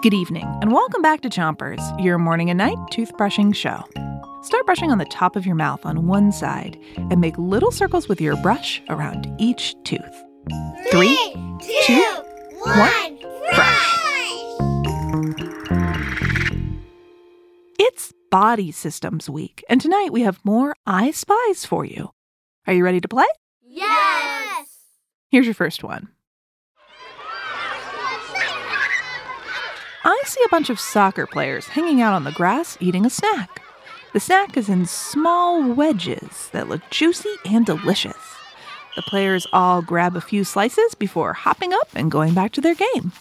Good evening, and welcome back to Chompers, your morning and night toothbrushing show. Start brushing on the top of your mouth on one side and make little circles with your brush around each tooth. Three, two, one, brush. It's Body Systems Week, and tonight we have more I Spies for you. Are you ready to play? Yes! Here's your first one. I see a bunch of soccer players hanging out on the grass eating a snack. The snack is in small wedges that look juicy and delicious. The players all grab a few slices before hopping up and going back to their game.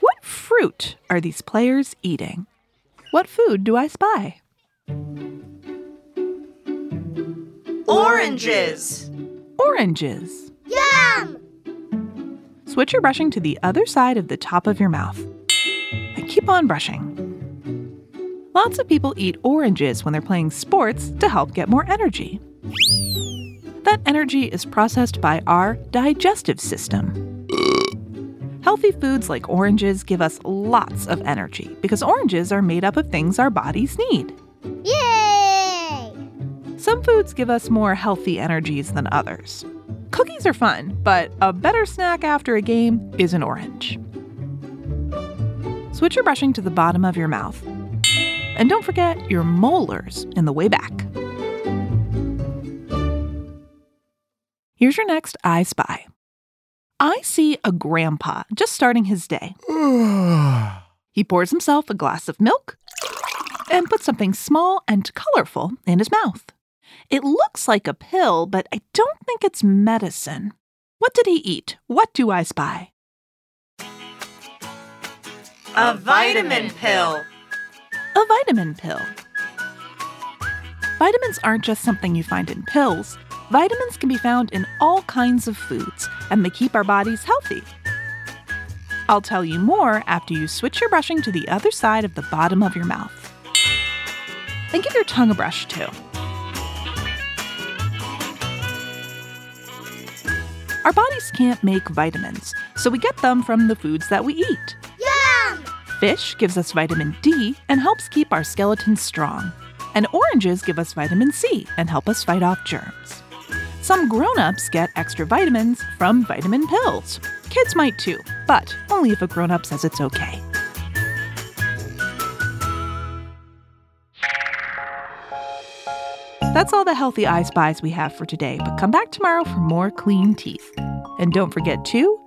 What fruit are these players eating? What food do I spy? Oranges! Oranges. Yum! Switch your brushing to the other side of the top of your mouth. Keep on brushing. Lots of people eat oranges when they're playing sports to help get more energy. That energy is processed by our digestive system. Healthy foods like oranges give us lots of energy because oranges are made up of things our bodies need. Yay! Some foods give us more healthy energies than others. Cookies are fun, but a better snack after a game is an orange. Switch your brushing to the bottom of your mouth. And don't forget your molars in the way back. Here's your next I Spy. I see a grandpa just starting his day. He pours himself a glass of milk and puts something small and colorful in his mouth. It looks like a pill, but I don't think it's medicine. What did he eat? What do I spy? A vitamin pill! A vitamin pill. Vitamins aren't just something you find in pills. Vitamins can be found in all kinds of foods, and they keep our bodies healthy. I'll tell you more after you switch your brushing to the other side of the bottom of your mouth. And give your tongue a brush too. Our bodies can't make vitamins, so we get them from the foods that we eat. Fish gives us vitamin D and helps keep our skeletons strong. And oranges give us vitamin C and help us fight off germs. Some grown ups get extra vitamins from vitamin pills. Kids might too, but only if a grown up says it's okay. That's all the healthy I spies we have for today, but come back tomorrow for more clean teeth. And don't forget to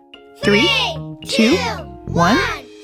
three, two, one,